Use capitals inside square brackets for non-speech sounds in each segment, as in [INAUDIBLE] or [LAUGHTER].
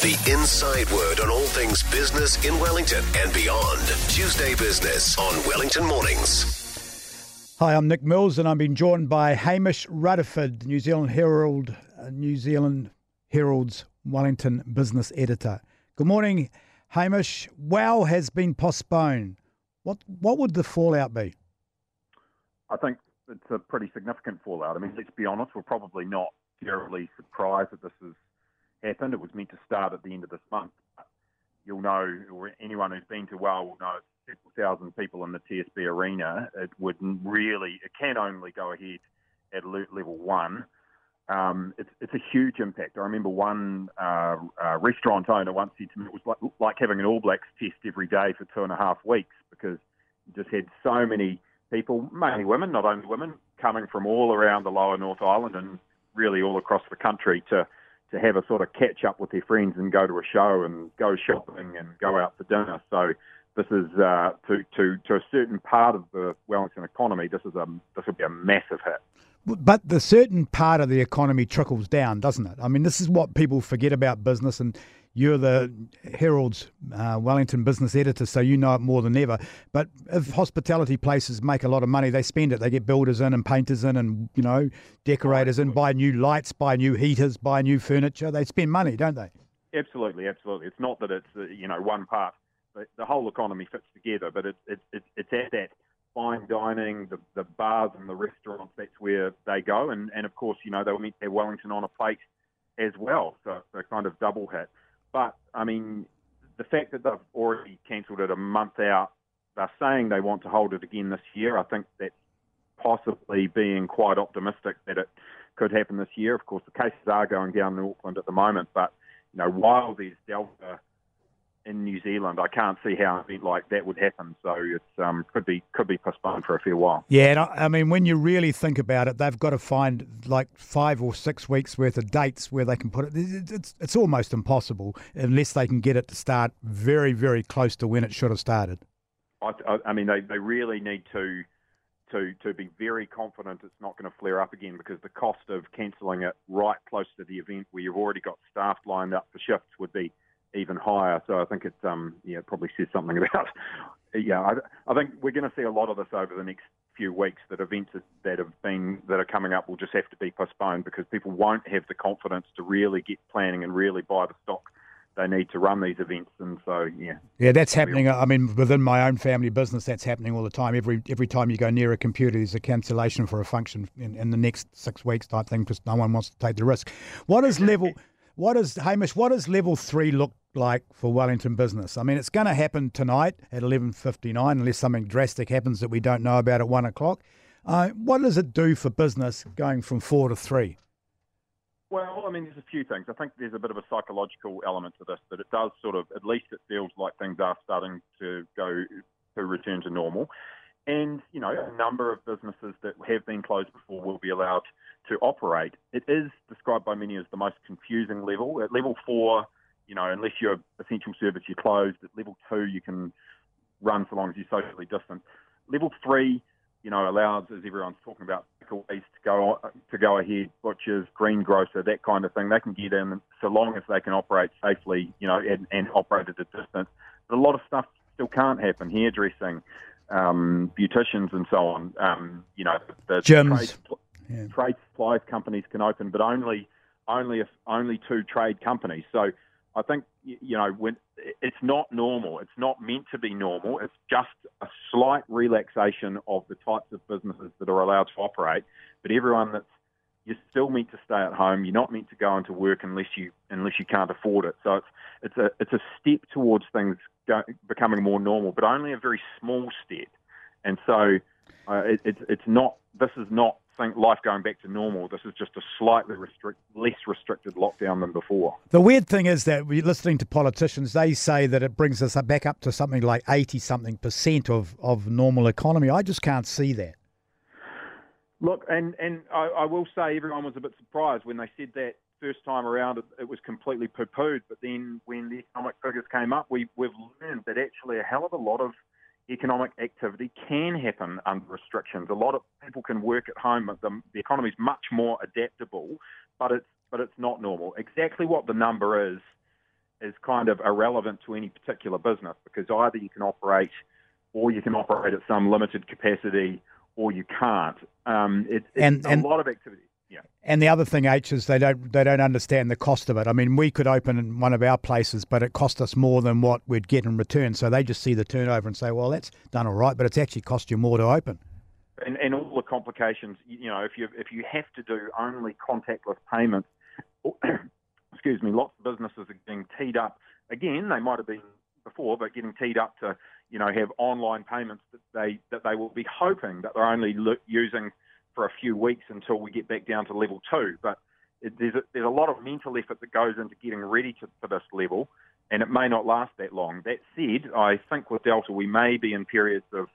The inside word on all things business in Wellington and beyond. Tuesday Business on Wellington Mornings. Hi, I'm Nick Mills, and I'm being joined by Hamish Rutherford, New Zealand Herald, uh, New Zealand Herald's Wellington business editor. Good morning, Hamish. WOW has been postponed. What what would the fallout be? I think it's a pretty significant fallout. I mean, let's be honest, we're probably not terribly surprised that this has happened. It was meant to start at the end of this month. You'll know, or anyone who's been to WOW will know, several thousand people in the TSB arena. It would really, it can only go ahead at level one. Um, it's, it's a huge impact. I remember one uh, uh, restaurant owner once said to me it was like, like having an All Blacks test every day for two and a half weeks because you just had so many people, mainly women, not only women, coming from all around the lower North Island and really all across the country to to have a sort of catch up with their friends and go to a show and go shopping and go out for dinner. So this is uh, to to to a certain part of the Wellington economy. This is a this will be a massive hit. But the certain part of the economy trickles down, doesn't it? I mean, this is what people forget about business and you're the Herald's uh, Wellington business editor, so you know it more than ever. But if hospitality places make a lot of money, they spend it. They get builders in and painters in and, you know, decorators in, buy new lights, buy new heaters, buy new furniture. They spend money, don't they? Absolutely, absolutely. It's not that it's, uh, you know, one part. The, the whole economy fits together, but it's it, it, it's at that fine dining, the, the bars and the restaurants, that's where they go. And, and of course, you know, they'll meet their Wellington on a plate as well. So it's a kind of double hit. But I mean, the fact that they've already cancelled it a month out, they're saying they want to hold it again this year. I think that possibly being quite optimistic that it could happen this year. Of course, the cases are going down in Auckland at the moment, but you know, while there's Delta in New Zealand. I can't see how an event like that would happen. So it's um, could be could be postponed for a fair while. Yeah, and I, I, mean, when you really think about it, they've got to find like five or six weeks worth of dates where they can put it. It's it's almost impossible unless they can get it to start very very close to when it should have started. I, I mean, they, they really need to. To, to be very confident it's not going to flare up again because the cost of cancelling it right close to the event where you've already got staff lined up for shifts would be even higher. So I think it um, yeah probably says something [LAUGHS] about yeah. I, I think we're going to see a lot of this over the next few weeks. That events that have been that are coming up will just have to be postponed because people won't have the confidence to really get planning and really buy the stock they need to run these events. And so, yeah. Yeah, that's happening. I mean, within my own family business, that's happening all the time. Every every time you go near a computer, there's a cancellation for a function in, in the next six weeks type thing because no one wants to take the risk. What is [LAUGHS] level? What is Hamish? What does level three look like for Wellington business? I mean, it's going to happen tonight at eleven fifty nine, unless something drastic happens that we don't know about at one o'clock. Uh, what does it do for business going from four to three? Well, I mean, there's a few things. I think there's a bit of a psychological element to this that it does sort of, at least it feels like things are starting to go to return to normal. And, you know, a number of businesses that have been closed before will be allowed to operate. It is described by many as the most confusing level. At level four, you know, unless you're essential service, you're closed. At level two, you can run so long as you're socially distant. Level three, you know, allows, as everyone's talking about, ways to go to go ahead, butchers, greengrocer, that kind of thing. They can get in so long as they can operate safely, you know, and, and operate at a distance. But a lot of stuff still can't happen. Hairdressing, um, beauticians, and so on. Um, you know, the gyms. Trade, yeah. trade supplies companies can open, but only only if only two trade companies. So I think you know when it's not normal. It's not meant to be normal. It's just a slight relaxation of the types of businesses that are allowed to operate. But everyone that's you're still meant to stay at home. You're not meant to go into work unless you unless you can't afford it. So it's it's a it's a step towards things go, becoming more normal, but only a very small step. And so uh, it, it's it's not. This is not think life going back to normal. This is just a slightly restrict, less restricted lockdown than before. The weird thing is that we're listening to politicians. They say that it brings us back up to something like eighty something percent of of normal economy. I just can't see that. Look, and and I, I will say everyone was a bit surprised when they said that first time around. It, it was completely poo-pooed, but then when the economic figures came up, we we've learned that actually a hell of a lot of economic activity can happen under restrictions. A lot of people can work at home. The, the economy is much more adaptable, but it's but it's not normal. Exactly what the number is, is kind of irrelevant to any particular business because either you can operate or you can operate at some limited capacity or you can't. Um, it, it's And- a and- lot of activity. Yeah. And the other thing, H, is they don't they don't understand the cost of it. I mean, we could open one of our places, but it cost us more than what we'd get in return. So they just see the turnover and say, "Well, that's done all right, but it's actually cost you more to open." and, and all the complications. You know, if you if you have to do only contactless payments, [COUGHS] excuse me, lots of businesses are getting teed up. Again, they might have been before, but getting teed up to you know have online payments that they that they will be hoping that they're only using for a few weeks until we get back down to level two. But it, there's a, there's a lot of mental effort that goes into getting ready to, for this level, and it may not last that long. That said, I think with Delta we may be in periods of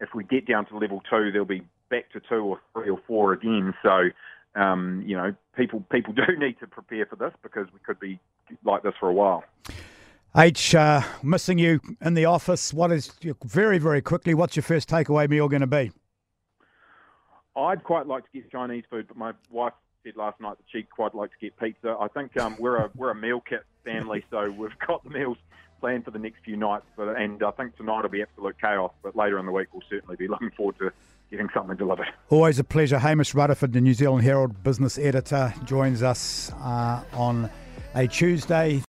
if we get down to level two, they'll be back to two or three or four again. So, um, you know, people people [LAUGHS] do need to prepare for this because we could be like this for a while. H, uh, missing you in the office. What is very very quickly? What's your first takeaway meal going to be? I'd quite like to get Chinese food, but my wife said last night that she'd quite like to get pizza. I think um, we're a we're a meal kit family, so we've [LAUGHS] got the meals planned for the next few nights. But and I think tonight will be absolute chaos. But later in the week, we'll certainly be [LAUGHS] looking forward to getting something delivered. Always a pleasure. Hamish Rutherford, the New Zealand Herald business editor, joins us uh, on a Tuesday.